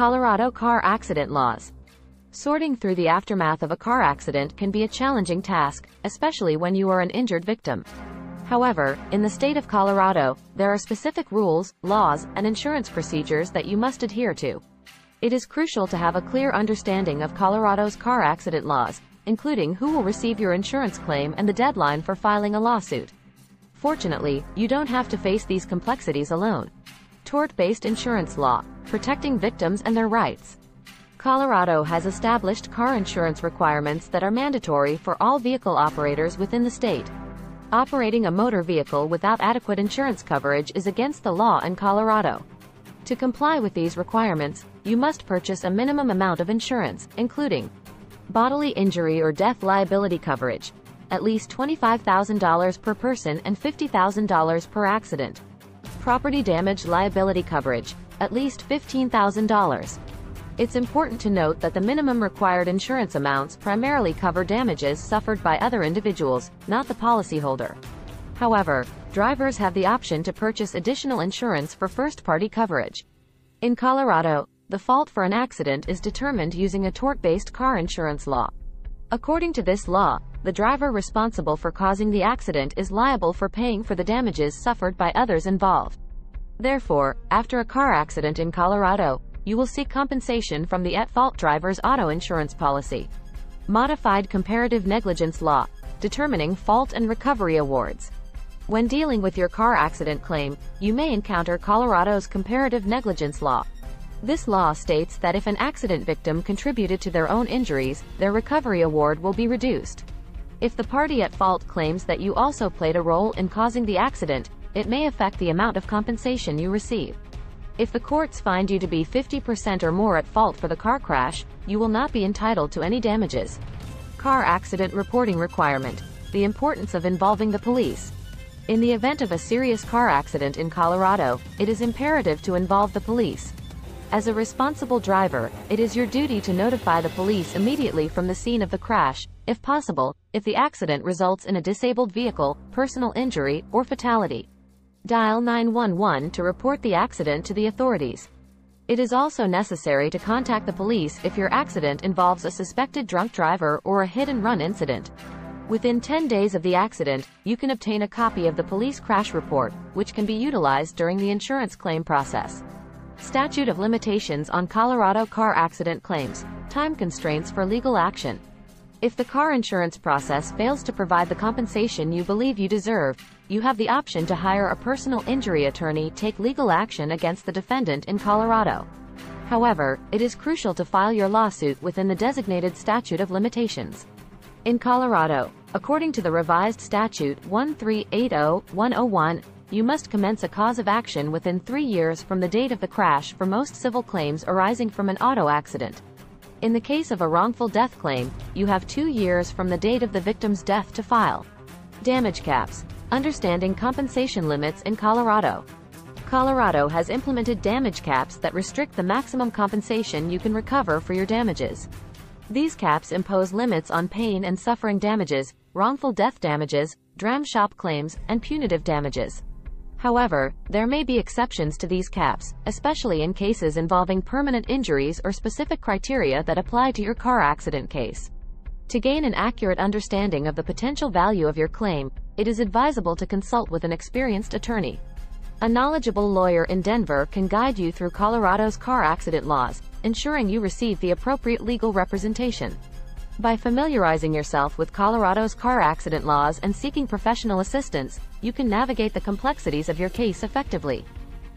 Colorado car accident laws. Sorting through the aftermath of a car accident can be a challenging task, especially when you are an injured victim. However, in the state of Colorado, there are specific rules, laws, and insurance procedures that you must adhere to. It is crucial to have a clear understanding of Colorado's car accident laws, including who will receive your insurance claim and the deadline for filing a lawsuit. Fortunately, you don't have to face these complexities alone. Tort-based insurance law, protecting victims and their rights. Colorado has established car insurance requirements that are mandatory for all vehicle operators within the state. Operating a motor vehicle without adequate insurance coverage is against the law in Colorado. To comply with these requirements, you must purchase a minimum amount of insurance, including bodily injury or death liability coverage, at least $25,000 per person and $50,000 per accident. Property damage liability coverage, at least $15,000. It's important to note that the minimum required insurance amounts primarily cover damages suffered by other individuals, not the policyholder. However, drivers have the option to purchase additional insurance for first-party coverage. In Colorado, the fault for an accident is determined using a tort-based car insurance law. According to this law, the driver responsible for causing the accident is liable for paying for the damages suffered by others involved. Therefore, after a car accident in Colorado, you will seek compensation from the at-fault driver's auto insurance policy. Modified Comparative Negligence Law, determining fault and recovery awards. When dealing with your car accident claim, you may encounter Colorado's comparative negligence law. This law states that if an accident victim contributed to their own injuries, their recovery award will be reduced. If the party at fault claims that you also played a role in causing the accident, it may affect the amount of compensation you receive. If the courts find you to be 50% or more at fault for the car crash, you will not be entitled to any damages. Car accident reporting requirement. The importance of involving the police. In the event of a serious car accident in Colorado, it is imperative to involve the police. As a responsible driver, it is your duty to notify the police immediately from the scene of the crash, if possible, if the accident results in a disabled vehicle, personal injury, or fatality. Dial 911 to report the accident to the authorities. It is also necessary to contact the police if your accident involves a suspected drunk driver or a hit-and-run incident. Within 10 days of the accident, you can obtain a copy of the police crash report, which can be utilized during the insurance claim process. Statute of limitations on Colorado car accident claims. Time constraints for legal action. If the car insurance process fails to provide the compensation you believe you deserve, you have the option to hire a personal injury attorney take legal action against the defendant in Colorado. However, it is crucial to file your lawsuit within the designated statute of limitations. In Colorado, according to the revised statute 1380101, you must commence a cause of action within three years from the date of the crash for most civil claims arising from an auto accident. In the case of a wrongful death claim, you have two years from the date of the victim's death to file. Damage caps. Understanding compensation limits in Colorado. Colorado has implemented damage caps that restrict the maximum compensation you can recover for your damages. These caps impose limits on pain and suffering damages, wrongful death damages, dram shop claims, and punitive damages. However, there may be exceptions to these caps, especially in cases involving permanent injuries or specific criteria that apply to your car accident case. To gain an accurate understanding of the potential value of your claim, it is advisable to consult with an experienced attorney. A knowledgeable lawyer in Denver can guide you through Colorado's car accident laws, ensuring you receive the appropriate legal representation. By familiarizing yourself with Colorado's car accident laws and seeking professional assistance, you can navigate the complexities of your case effectively.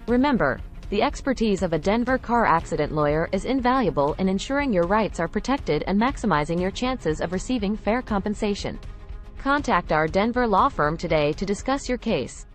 Remember, the expertise of a Denver car accident lawyer is invaluable in ensuring your rights are protected and maximizing your chances of receiving fair compensation. Contact our Denver law firm today to discuss your case.